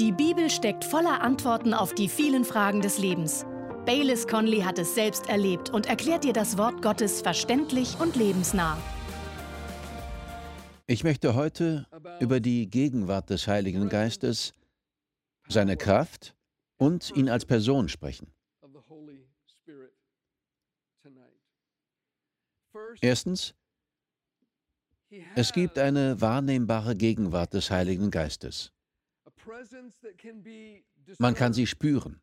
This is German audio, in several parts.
Die Bibel steckt voller Antworten auf die vielen Fragen des Lebens. Baylis Conley hat es selbst erlebt und erklärt dir das Wort Gottes verständlich und lebensnah. Ich möchte heute über die Gegenwart des Heiligen Geistes, seine Kraft und ihn als Person sprechen. Erstens, es gibt eine wahrnehmbare Gegenwart des Heiligen Geistes. Man kann sie spüren.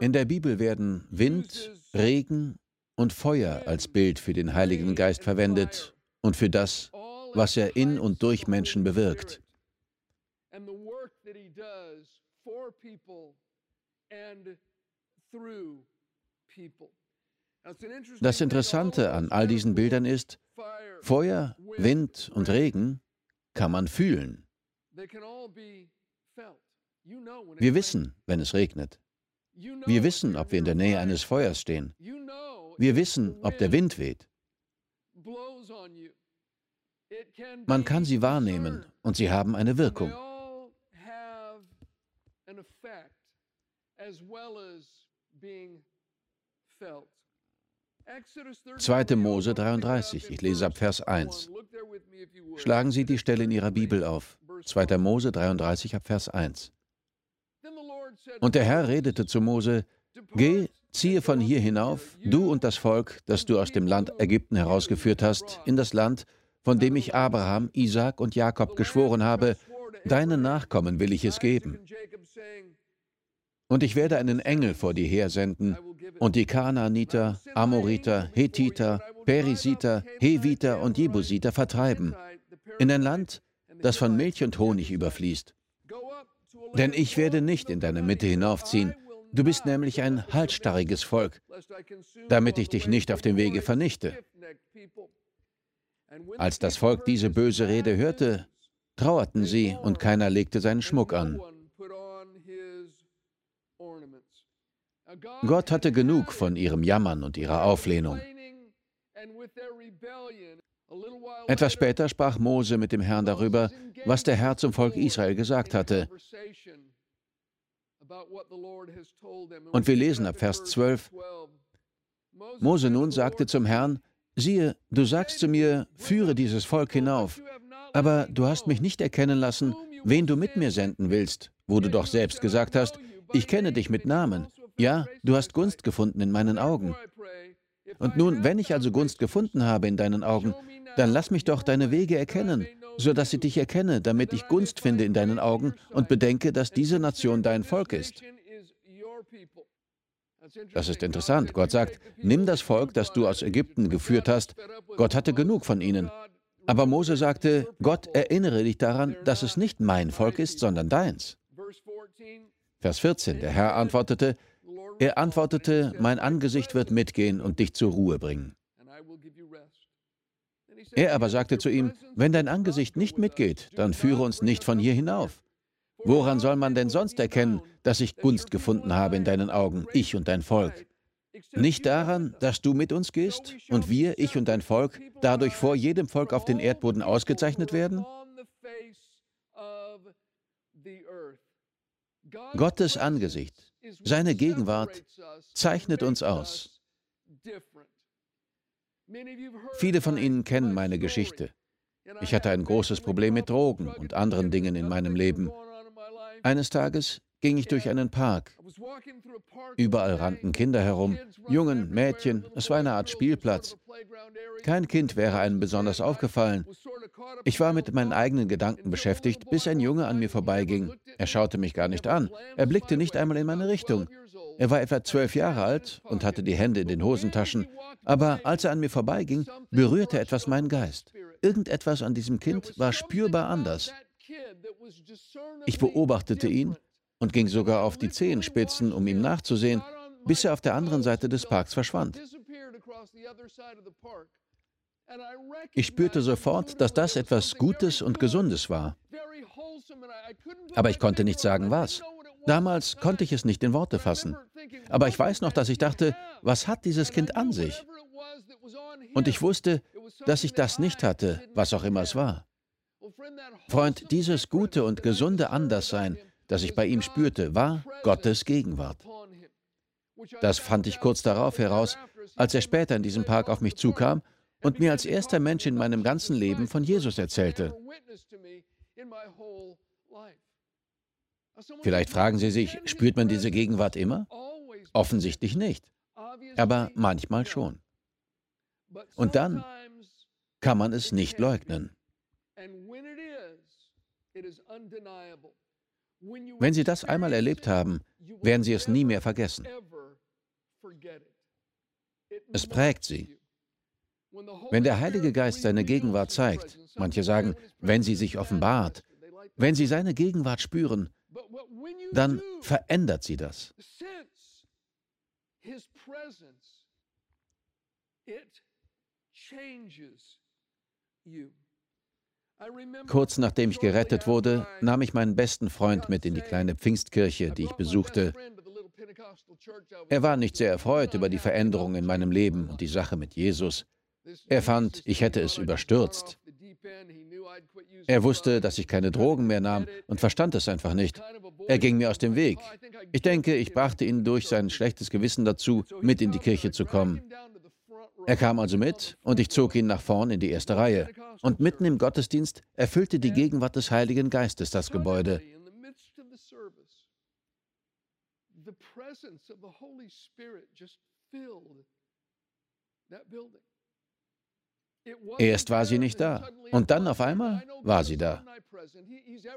In der Bibel werden Wind, Regen und Feuer als Bild für den Heiligen Geist verwendet und für das, was er in und durch Menschen bewirkt. Das Interessante an all diesen Bildern ist, Feuer, Wind und Regen kann man fühlen. Wir wissen, wenn es regnet. Wir wissen, ob wir in der Nähe eines Feuers stehen. Wir wissen, ob der Wind weht. Man kann sie wahrnehmen und sie haben eine Wirkung. 2. Mose 33, ich lese ab Vers 1. Schlagen Sie die Stelle in Ihrer Bibel auf. 2. Mose 33 ab Vers 1. Und der Herr redete zu Mose, Geh, ziehe von hier hinauf, du und das Volk, das du aus dem Land Ägypten herausgeführt hast, in das Land, von dem ich Abraham, Isaak und Jakob geschworen habe, deinen Nachkommen will ich es geben. Und ich werde einen Engel vor dir hersenden, und die Kanaaniter, Amoriter, Hethiter, Perisiter, Heviter und Jebusiter vertreiben, in ein Land, das von Milch und Honig überfließt. Denn ich werde nicht in deine Mitte hinaufziehen, du bist nämlich ein halsstarriges Volk, damit ich dich nicht auf dem Wege vernichte. Als das Volk diese böse Rede hörte, trauerten sie und keiner legte seinen Schmuck an. Gott hatte genug von ihrem Jammern und ihrer Auflehnung. Etwas später sprach Mose mit dem Herrn darüber, was der Herr zum Volk Israel gesagt hatte. Und wir lesen ab Vers 12, Mose nun sagte zum Herrn, siehe, du sagst zu mir, führe dieses Volk hinauf, aber du hast mich nicht erkennen lassen, wen du mit mir senden willst, wo du doch selbst gesagt hast, ich kenne dich mit Namen. Ja, du hast Gunst gefunden in meinen Augen. Und nun, wenn ich also Gunst gefunden habe in deinen Augen, dann lass mich doch deine Wege erkennen, so dass ich dich erkenne, damit ich Gunst finde in deinen Augen und bedenke, dass diese Nation dein Volk ist. Das ist interessant. Gott sagt, nimm das Volk, das du aus Ägypten geführt hast. Gott hatte genug von ihnen. Aber Mose sagte, Gott erinnere dich daran, dass es nicht mein Volk ist, sondern deins. Vers 14, der Herr antwortete, er antwortete, mein Angesicht wird mitgehen und dich zur Ruhe bringen. Er aber sagte zu ihm, wenn dein Angesicht nicht mitgeht, dann führe uns nicht von hier hinauf. Woran soll man denn sonst erkennen, dass ich Gunst gefunden habe in deinen Augen, ich und dein Volk? Nicht daran, dass du mit uns gehst und wir, ich und dein Volk, dadurch vor jedem Volk auf den Erdboden ausgezeichnet werden? Gottes Angesicht, seine Gegenwart zeichnet uns aus. Viele von Ihnen kennen meine Geschichte. Ich hatte ein großes Problem mit Drogen und anderen Dingen in meinem Leben. Eines Tages ging ich durch einen Park. Überall rannten Kinder herum, Jungen, Mädchen, es war eine Art Spielplatz. Kein Kind wäre einem besonders aufgefallen. Ich war mit meinen eigenen Gedanken beschäftigt, bis ein Junge an mir vorbeiging. Er schaute mich gar nicht an. Er blickte nicht einmal in meine Richtung. Er war etwa zwölf Jahre alt und hatte die Hände in den Hosentaschen. Aber als er an mir vorbeiging, berührte etwas meinen Geist. Irgendetwas an diesem Kind war spürbar anders. Ich beobachtete ihn und ging sogar auf die Zehenspitzen, um ihm nachzusehen, bis er auf der anderen Seite des Parks verschwand. Ich spürte sofort, dass das etwas Gutes und Gesundes war. Aber ich konnte nicht sagen, was. Damals konnte ich es nicht in Worte fassen. Aber ich weiß noch, dass ich dachte, was hat dieses Kind an sich? Und ich wusste, dass ich das nicht hatte, was auch immer es war. Freund, dieses gute und gesunde Anderssein, das ich bei ihm spürte, war Gottes Gegenwart. Das fand ich kurz darauf heraus, als er später in diesem Park auf mich zukam und mir als erster Mensch in meinem ganzen Leben von Jesus erzählte. Vielleicht fragen Sie sich, spürt man diese Gegenwart immer? Offensichtlich nicht, aber manchmal schon. Und dann kann man es nicht leugnen. Wenn Sie das einmal erlebt haben, werden Sie es nie mehr vergessen. Es prägt Sie. Wenn der Heilige Geist seine Gegenwart zeigt, manche sagen, wenn sie sich offenbart, wenn sie seine Gegenwart spüren, dann verändert sie das. Kurz nachdem ich gerettet wurde, nahm ich meinen besten Freund mit in die kleine Pfingstkirche, die ich besuchte. Er war nicht sehr erfreut über die Veränderung in meinem Leben und die Sache mit Jesus. Er fand, ich hätte es überstürzt. Er wusste, dass ich keine Drogen mehr nahm und verstand es einfach nicht. Er ging mir aus dem Weg. Ich denke, ich brachte ihn durch sein schlechtes Gewissen dazu, mit in die Kirche zu kommen. Er kam also mit und ich zog ihn nach vorn in die erste Reihe. Und mitten im Gottesdienst erfüllte die Gegenwart des Heiligen Geistes das Gebäude. Erst war sie nicht da und dann auf einmal war sie da.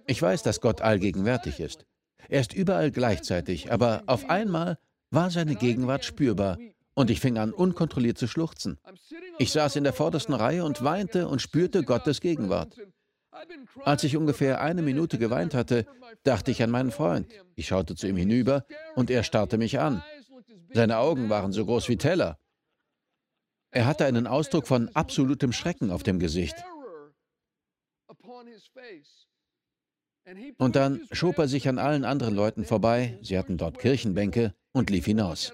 Ich weiß, dass Gott allgegenwärtig ist. Er ist überall gleichzeitig, aber auf einmal war seine Gegenwart spürbar und ich fing an, unkontrolliert zu schluchzen. Ich saß in der vordersten Reihe und weinte und spürte Gottes Gegenwart. Als ich ungefähr eine Minute geweint hatte, dachte ich an meinen Freund. Ich schaute zu ihm hinüber und er starrte mich an. Seine Augen waren so groß wie Teller. Er hatte einen Ausdruck von absolutem Schrecken auf dem Gesicht. Und dann schob er sich an allen anderen Leuten vorbei, sie hatten dort Kirchenbänke, und lief hinaus.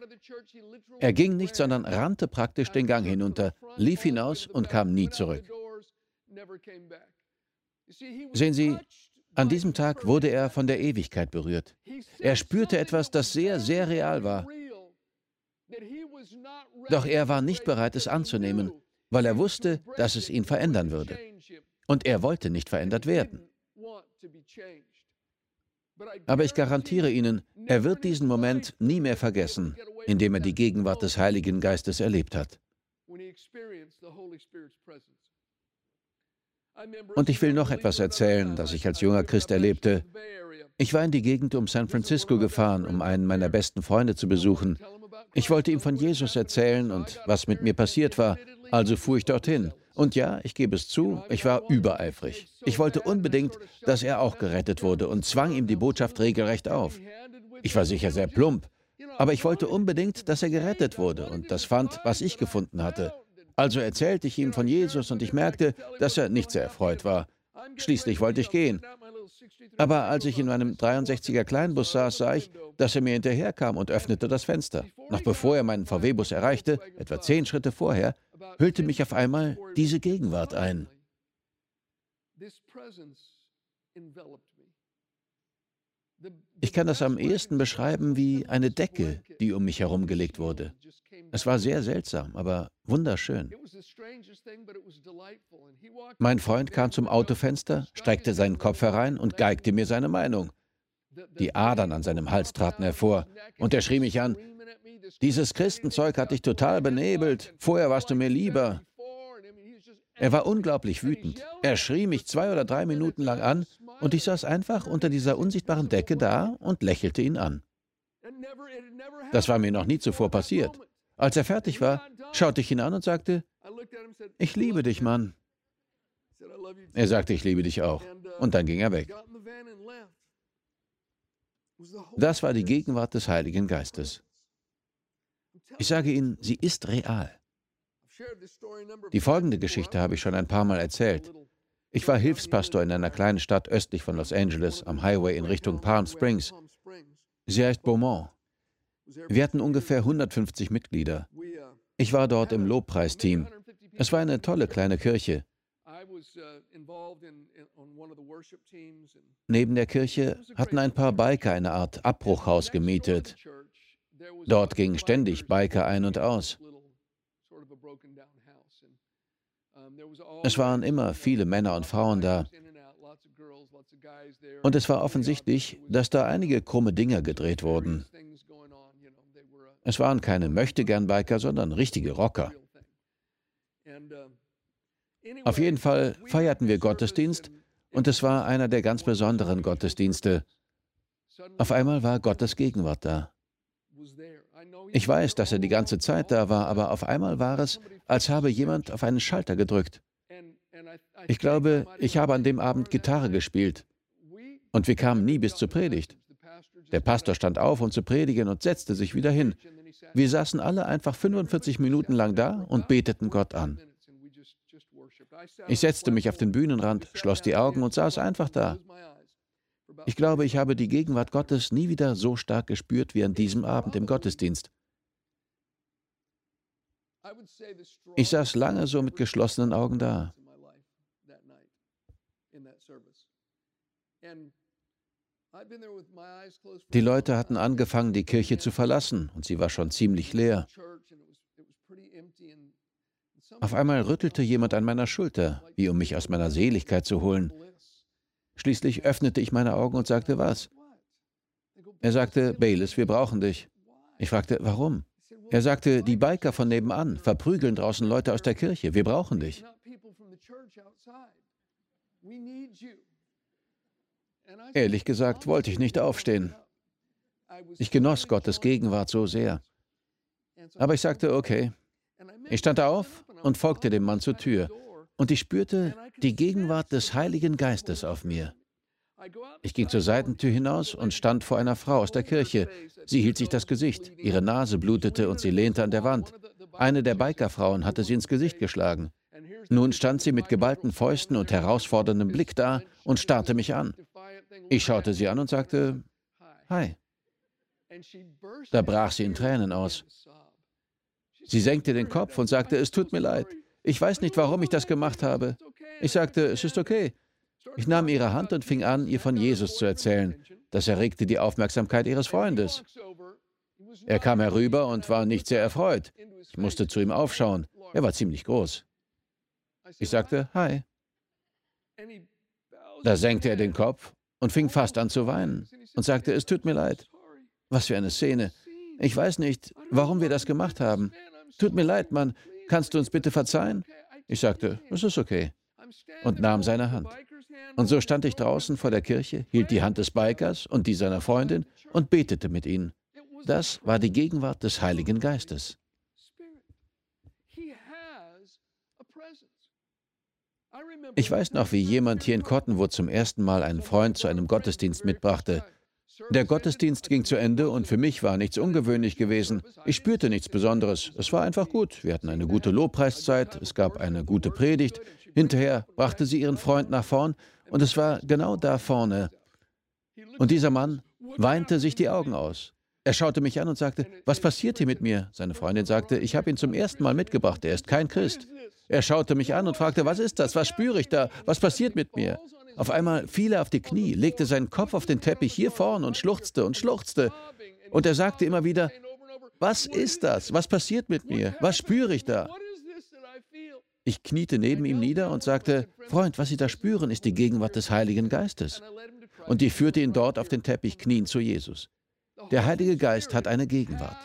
Er ging nicht, sondern rannte praktisch den Gang hinunter, lief hinaus und kam nie zurück. Sehen Sie, an diesem Tag wurde er von der Ewigkeit berührt. Er spürte etwas, das sehr, sehr real war. Doch er war nicht bereit, es anzunehmen, weil er wusste, dass es ihn verändern würde. Und er wollte nicht verändert werden. Aber ich garantiere Ihnen, er wird diesen Moment nie mehr vergessen, in dem er die Gegenwart des Heiligen Geistes erlebt hat. Und ich will noch etwas erzählen, das ich als junger Christ erlebte. Ich war in die Gegend um San Francisco gefahren, um einen meiner besten Freunde zu besuchen. Ich wollte ihm von Jesus erzählen und was mit mir passiert war, also fuhr ich dorthin. Und ja, ich gebe es zu, ich war übereifrig. Ich wollte unbedingt, dass er auch gerettet wurde und zwang ihm die Botschaft regelrecht auf. Ich war sicher sehr plump, aber ich wollte unbedingt, dass er gerettet wurde und das fand, was ich gefunden hatte. Also erzählte ich ihm von Jesus und ich merkte, dass er nicht sehr erfreut war. Schließlich wollte ich gehen. Aber als ich in meinem 63er Kleinbus saß, sah ich, dass er mir hinterherkam und öffnete das Fenster. Noch bevor er meinen VW-Bus erreichte, etwa zehn Schritte vorher, hüllte mich auf einmal diese Gegenwart ein. Ich kann das am ehesten beschreiben wie eine Decke, die um mich herumgelegt wurde. Es war sehr seltsam, aber wunderschön. Mein Freund kam zum Autofenster, streckte seinen Kopf herein und geigte mir seine Meinung. Die Adern an seinem Hals traten hervor und er schrie mich an, dieses Christenzeug hat dich total benebelt, vorher warst du mir lieber. Er war unglaublich wütend. Er schrie mich zwei oder drei Minuten lang an und ich saß einfach unter dieser unsichtbaren Decke da und lächelte ihn an. Das war mir noch nie zuvor passiert. Als er fertig war, schaute ich ihn an und sagte, ich liebe dich, Mann. Er sagte, ich liebe dich auch. Und dann ging er weg. Das war die Gegenwart des Heiligen Geistes. Ich sage Ihnen, sie ist real. Die folgende Geschichte habe ich schon ein paar Mal erzählt. Ich war Hilfspastor in einer kleinen Stadt östlich von Los Angeles am Highway in Richtung Palm Springs. Sie heißt Beaumont. Wir hatten ungefähr 150 Mitglieder. Ich war dort im Lobpreisteam. Es war eine tolle kleine Kirche. Neben der Kirche hatten ein paar Biker eine Art Abbruchhaus gemietet. Dort gingen ständig Biker ein und aus. Es waren immer viele Männer und Frauen da. Und es war offensichtlich, dass da einige krumme Dinger gedreht wurden. Es waren keine Möchtegern-Biker, sondern richtige Rocker. Auf jeden Fall feierten wir Gottesdienst und es war einer der ganz besonderen Gottesdienste. Auf einmal war Gottes Gegenwart da. Ich weiß, dass er die ganze Zeit da war, aber auf einmal war es, als habe jemand auf einen Schalter gedrückt. Ich glaube, ich habe an dem Abend Gitarre gespielt und wir kamen nie bis zur Predigt. Der Pastor stand auf, um zu predigen und setzte sich wieder hin. Wir saßen alle einfach 45 Minuten lang da und beteten Gott an. Ich setzte mich auf den Bühnenrand, schloss die Augen und saß einfach da. Ich glaube, ich habe die Gegenwart Gottes nie wieder so stark gespürt wie an diesem Abend im Gottesdienst. Ich saß lange so mit geschlossenen Augen da. Die Leute hatten angefangen, die Kirche zu verlassen, und sie war schon ziemlich leer. Auf einmal rüttelte jemand an meiner Schulter, wie um mich aus meiner Seligkeit zu holen. Schließlich öffnete ich meine Augen und sagte, was? Er sagte, Bayless, wir brauchen dich. Ich fragte, warum? Er sagte, die Biker von nebenan verprügeln draußen Leute aus der Kirche. Wir brauchen dich. Ehrlich gesagt wollte ich nicht aufstehen. Ich genoss Gottes Gegenwart so sehr. Aber ich sagte, okay. Ich stand auf und folgte dem Mann zur Tür. Und ich spürte die Gegenwart des Heiligen Geistes auf mir. Ich ging zur Seitentür hinaus und stand vor einer Frau aus der Kirche. Sie hielt sich das Gesicht, ihre Nase blutete und sie lehnte an der Wand. Eine der Bikerfrauen hatte sie ins Gesicht geschlagen. Nun stand sie mit geballten Fäusten und herausforderndem Blick da und starrte mich an. Ich schaute sie an und sagte, Hi. Da brach sie in Tränen aus. Sie senkte den Kopf und sagte, es tut mir leid. Ich weiß nicht, warum ich das gemacht habe. Ich sagte, es ist okay. Ich nahm ihre Hand und fing an, ihr von Jesus zu erzählen. Das erregte die Aufmerksamkeit ihres Freundes. Er kam herüber und war nicht sehr erfreut. Ich musste zu ihm aufschauen. Er war ziemlich groß. Ich sagte, Hi. Da senkte er den Kopf und fing fast an zu weinen und sagte, es tut mir leid. Was für eine Szene. Ich weiß nicht, warum wir das gemacht haben. Tut mir leid, Mann. Kannst du uns bitte verzeihen? Ich sagte, es ist okay. Und nahm seine Hand. Und so stand ich draußen vor der Kirche, hielt die Hand des Bikers und die seiner Freundin und betete mit ihnen. Das war die Gegenwart des Heiligen Geistes. Ich weiß noch, wie jemand hier in Cottonwood zum ersten Mal einen Freund zu einem Gottesdienst mitbrachte. Der Gottesdienst ging zu Ende und für mich war nichts ungewöhnlich gewesen. Ich spürte nichts Besonderes. Es war einfach gut. Wir hatten eine gute Lobpreiszeit, es gab eine gute Predigt. Hinterher brachte sie ihren Freund nach vorn und es war genau da vorne. Und dieser Mann weinte sich die Augen aus. Er schaute mich an und sagte, was passiert hier mit mir? Seine Freundin sagte, ich habe ihn zum ersten Mal mitgebracht, er ist kein Christ. Er schaute mich an und fragte, was ist das? Was spüre ich da? Was passiert mit mir? Auf einmal fiel er auf die Knie, legte seinen Kopf auf den Teppich hier vorn und schluchzte und schluchzte. Und er sagte immer wieder, was ist das? Was passiert mit mir? Was spüre ich da? Ich kniete neben ihm nieder und sagte, Freund, was Sie da spüren, ist die Gegenwart des Heiligen Geistes. Und ich führte ihn dort auf den Teppich knien zu Jesus. Der Heilige Geist hat eine Gegenwart.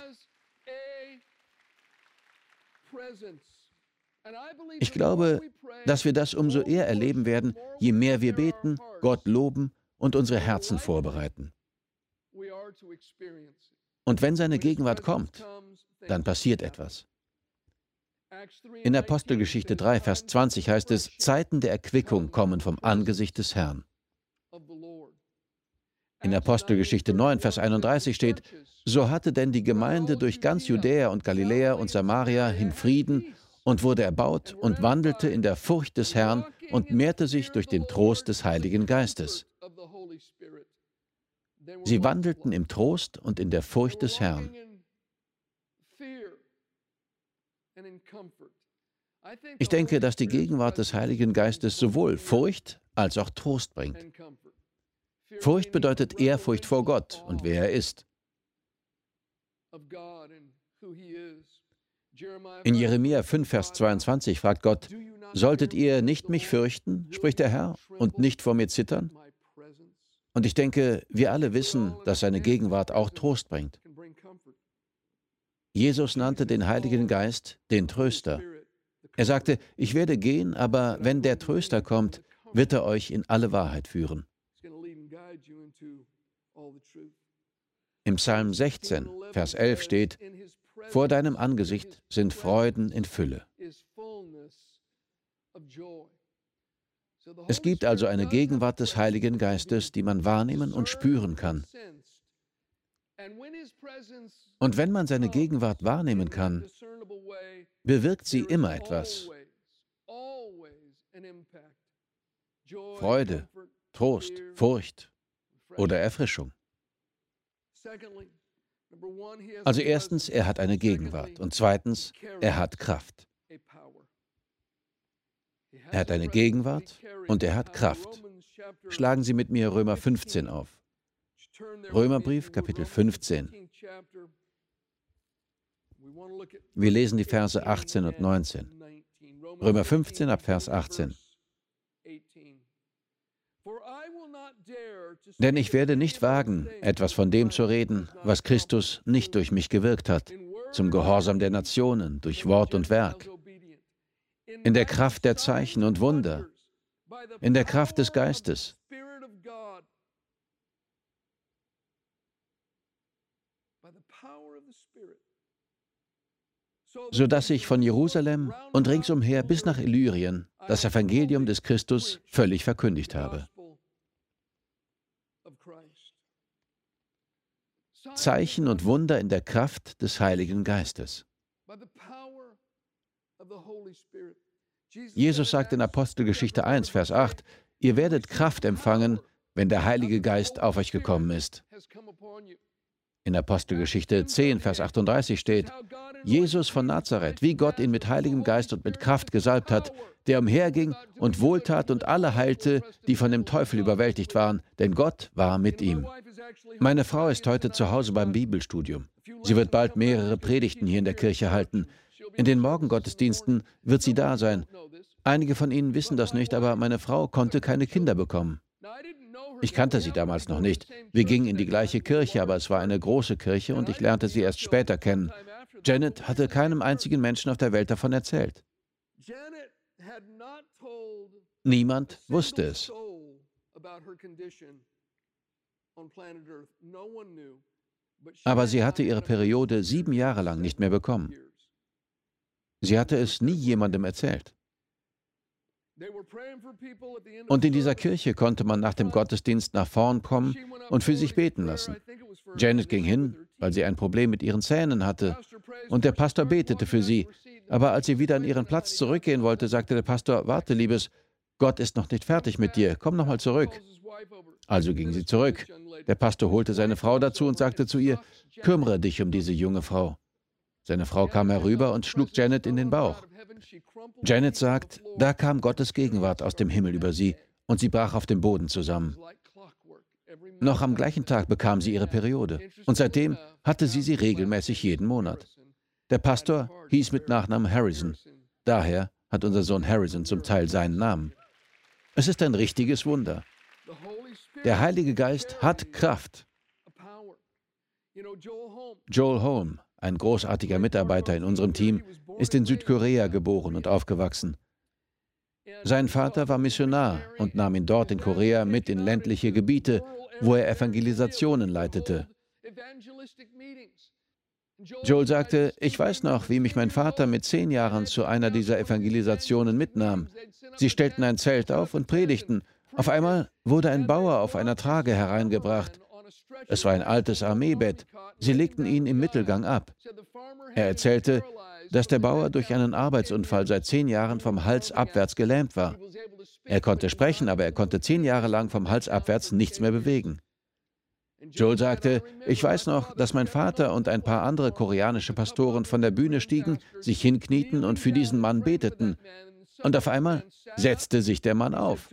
Ich glaube, dass wir das umso eher erleben werden, je mehr wir beten, Gott loben und unsere Herzen vorbereiten. Und wenn seine Gegenwart kommt, dann passiert etwas. In Apostelgeschichte 3, Vers 20 heißt es, Zeiten der Erquickung kommen vom Angesicht des Herrn. In Apostelgeschichte 9, Vers 31 steht, so hatte denn die Gemeinde durch ganz Judäa und Galiläa und Samaria hin Frieden und wurde erbaut und wandelte in der Furcht des Herrn und mehrte sich durch den Trost des Heiligen Geistes. Sie wandelten im Trost und in der Furcht des Herrn. Ich denke, dass die Gegenwart des Heiligen Geistes sowohl Furcht als auch Trost bringt. Furcht bedeutet Ehrfurcht vor Gott und wer er ist. In Jeremia 5, Vers 22 fragt Gott, Solltet ihr nicht mich fürchten, spricht der Herr, und nicht vor mir zittern? Und ich denke, wir alle wissen, dass seine Gegenwart auch Trost bringt. Jesus nannte den Heiligen Geist den Tröster. Er sagte, ich werde gehen, aber wenn der Tröster kommt, wird er euch in alle Wahrheit führen. Im Psalm 16, Vers 11 steht, vor deinem Angesicht sind Freuden in Fülle. Es gibt also eine Gegenwart des Heiligen Geistes, die man wahrnehmen und spüren kann. Und wenn man seine Gegenwart wahrnehmen kann, bewirkt sie immer etwas. Freude, Trost, Furcht oder Erfrischung. Also erstens, er hat eine Gegenwart und zweitens, er hat Kraft. Er hat eine Gegenwart und er hat Kraft. Schlagen Sie mit mir Römer 15 auf. Römerbrief, Kapitel 15. Wir lesen die Verse 18 und 19. Römer 15 ab Vers 18. Denn ich werde nicht wagen, etwas von dem zu reden, was Christus nicht durch mich gewirkt hat, zum Gehorsam der Nationen, durch Wort und Werk, in der Kraft der Zeichen und Wunder, in der Kraft des Geistes, sodass ich von Jerusalem und ringsumher bis nach Illyrien das Evangelium des Christus völlig verkündigt habe. Zeichen und Wunder in der Kraft des Heiligen Geistes. Jesus sagt in Apostelgeschichte 1, Vers 8, ihr werdet Kraft empfangen, wenn der Heilige Geist auf euch gekommen ist. In Apostelgeschichte 10, Vers 38 steht, Jesus von Nazareth, wie Gott ihn mit Heiligem Geist und mit Kraft gesalbt hat, der umherging und wohltat und alle heilte, die von dem Teufel überwältigt waren, denn Gott war mit ihm. Meine Frau ist heute zu Hause beim Bibelstudium. Sie wird bald mehrere Predigten hier in der Kirche halten. In den Morgengottesdiensten wird sie da sein. Einige von Ihnen wissen das nicht, aber meine Frau konnte keine Kinder bekommen. Ich kannte sie damals noch nicht. Wir gingen in die gleiche Kirche, aber es war eine große Kirche und ich lernte sie erst später kennen. Janet hatte keinem einzigen Menschen auf der Welt davon erzählt. Niemand wusste es. Aber sie hatte ihre Periode sieben Jahre lang nicht mehr bekommen. Sie hatte es nie jemandem erzählt. Und in dieser Kirche konnte man nach dem Gottesdienst nach vorn kommen und für sich beten lassen. Janet ging hin, weil sie ein Problem mit ihren Zähnen hatte, und der Pastor betete für sie. Aber als sie wieder an ihren Platz zurückgehen wollte, sagte der Pastor, warte, Liebes, Gott ist noch nicht fertig mit dir, komm nochmal zurück. Also ging sie zurück. Der Pastor holte seine Frau dazu und sagte zu ihr, kümmere dich um diese junge Frau. Seine Frau kam herüber und schlug Janet in den Bauch. Janet sagt, da kam Gottes Gegenwart aus dem Himmel über sie und sie brach auf dem Boden zusammen. Noch am gleichen Tag bekam sie ihre Periode und seitdem hatte sie sie regelmäßig jeden Monat. Der Pastor hieß mit Nachnamen Harrison. Daher hat unser Sohn Harrison zum Teil seinen Namen. Es ist ein richtiges Wunder. Der Heilige Geist hat Kraft. Joel Holm, ein großartiger Mitarbeiter in unserem Team, ist in Südkorea geboren und aufgewachsen. Sein Vater war Missionar und nahm ihn dort in Korea mit in ländliche Gebiete, wo er Evangelisationen leitete. Joel sagte, ich weiß noch, wie mich mein Vater mit zehn Jahren zu einer dieser Evangelisationen mitnahm. Sie stellten ein Zelt auf und predigten. Auf einmal wurde ein Bauer auf einer Trage hereingebracht. Es war ein altes Armeebett. Sie legten ihn im Mittelgang ab. Er erzählte, dass der Bauer durch einen Arbeitsunfall seit zehn Jahren vom Hals abwärts gelähmt war. Er konnte sprechen, aber er konnte zehn Jahre lang vom Hals abwärts nichts mehr bewegen. Joel sagte, ich weiß noch, dass mein Vater und ein paar andere koreanische Pastoren von der Bühne stiegen, sich hinknieten und für diesen Mann beteten. Und auf einmal setzte sich der Mann auf.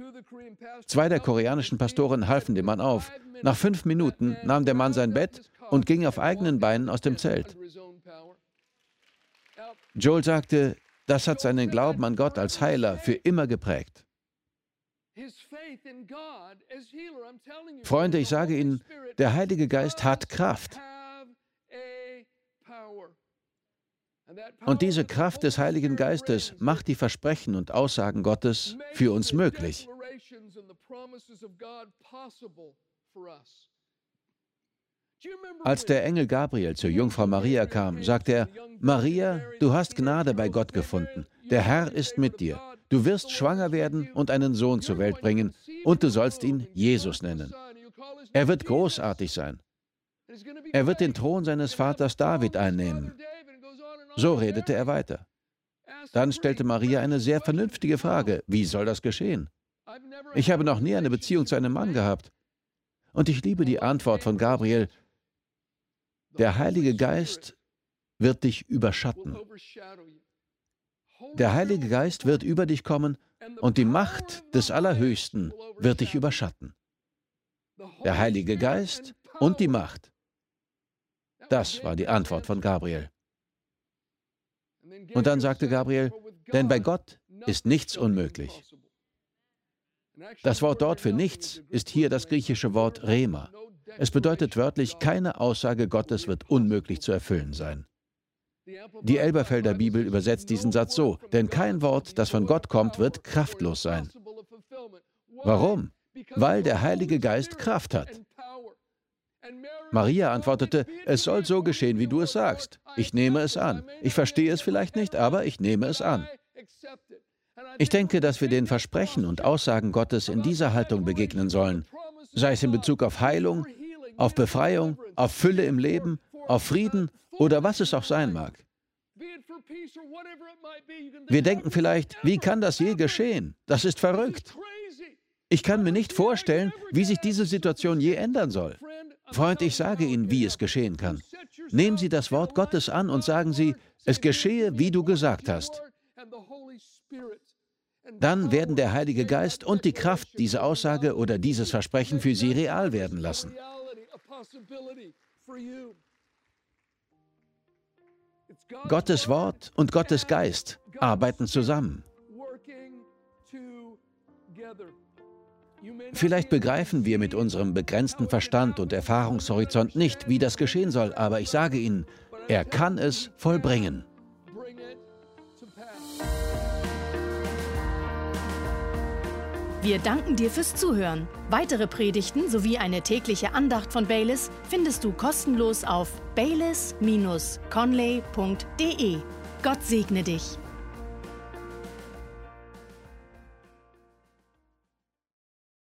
Zwei der koreanischen Pastoren halfen dem Mann auf. Nach fünf Minuten nahm der Mann sein Bett und ging auf eigenen Beinen aus dem Zelt. Joel sagte, das hat seinen Glauben an Gott als Heiler für immer geprägt. Freunde, ich sage Ihnen, der Heilige Geist hat Kraft. Und diese Kraft des Heiligen Geistes macht die Versprechen und Aussagen Gottes für uns möglich. Als der Engel Gabriel zur Jungfrau Maria kam, sagte er, Maria, du hast Gnade bei Gott gefunden. Der Herr ist mit dir. Du wirst schwanger werden und einen Sohn zur Welt bringen, und du sollst ihn Jesus nennen. Er wird großartig sein. Er wird den Thron seines Vaters David einnehmen. So redete er weiter. Dann stellte Maria eine sehr vernünftige Frage. Wie soll das geschehen? Ich habe noch nie eine Beziehung zu einem Mann gehabt. Und ich liebe die Antwort von Gabriel. Der Heilige Geist wird dich überschatten. Der Heilige Geist wird über dich kommen und die Macht des Allerhöchsten wird dich überschatten. Der Heilige Geist und die Macht. Das war die Antwort von Gabriel. Und dann sagte Gabriel, denn bei Gott ist nichts unmöglich. Das Wort dort für nichts ist hier das griechische Wort Rema. Es bedeutet wörtlich, keine Aussage Gottes wird unmöglich zu erfüllen sein. Die Elberfelder Bibel übersetzt diesen Satz so, denn kein Wort, das von Gott kommt, wird kraftlos sein. Warum? Weil der Heilige Geist Kraft hat. Maria antwortete, es soll so geschehen, wie du es sagst. Ich nehme es an. Ich verstehe es vielleicht nicht, aber ich nehme es an. Ich denke, dass wir den Versprechen und Aussagen Gottes in dieser Haltung begegnen sollen, sei es in Bezug auf Heilung, auf Befreiung, auf Fülle im Leben, auf Frieden oder was es auch sein mag. Wir denken vielleicht, wie kann das je geschehen? Das ist verrückt. Ich kann mir nicht vorstellen, wie sich diese Situation je ändern soll. Freund, ich sage Ihnen, wie es geschehen kann. Nehmen Sie das Wort Gottes an und sagen Sie, es geschehe, wie du gesagt hast. Dann werden der Heilige Geist und die Kraft diese Aussage oder dieses Versprechen für Sie real werden lassen. Gottes Wort und Gottes Geist arbeiten zusammen. Vielleicht begreifen wir mit unserem begrenzten Verstand und Erfahrungshorizont nicht, wie das geschehen soll, aber ich sage Ihnen, er kann es vollbringen. Wir danken dir fürs Zuhören. Weitere Predigten sowie eine tägliche Andacht von Baylis findest du kostenlos auf baylis-conley.de. Gott segne dich.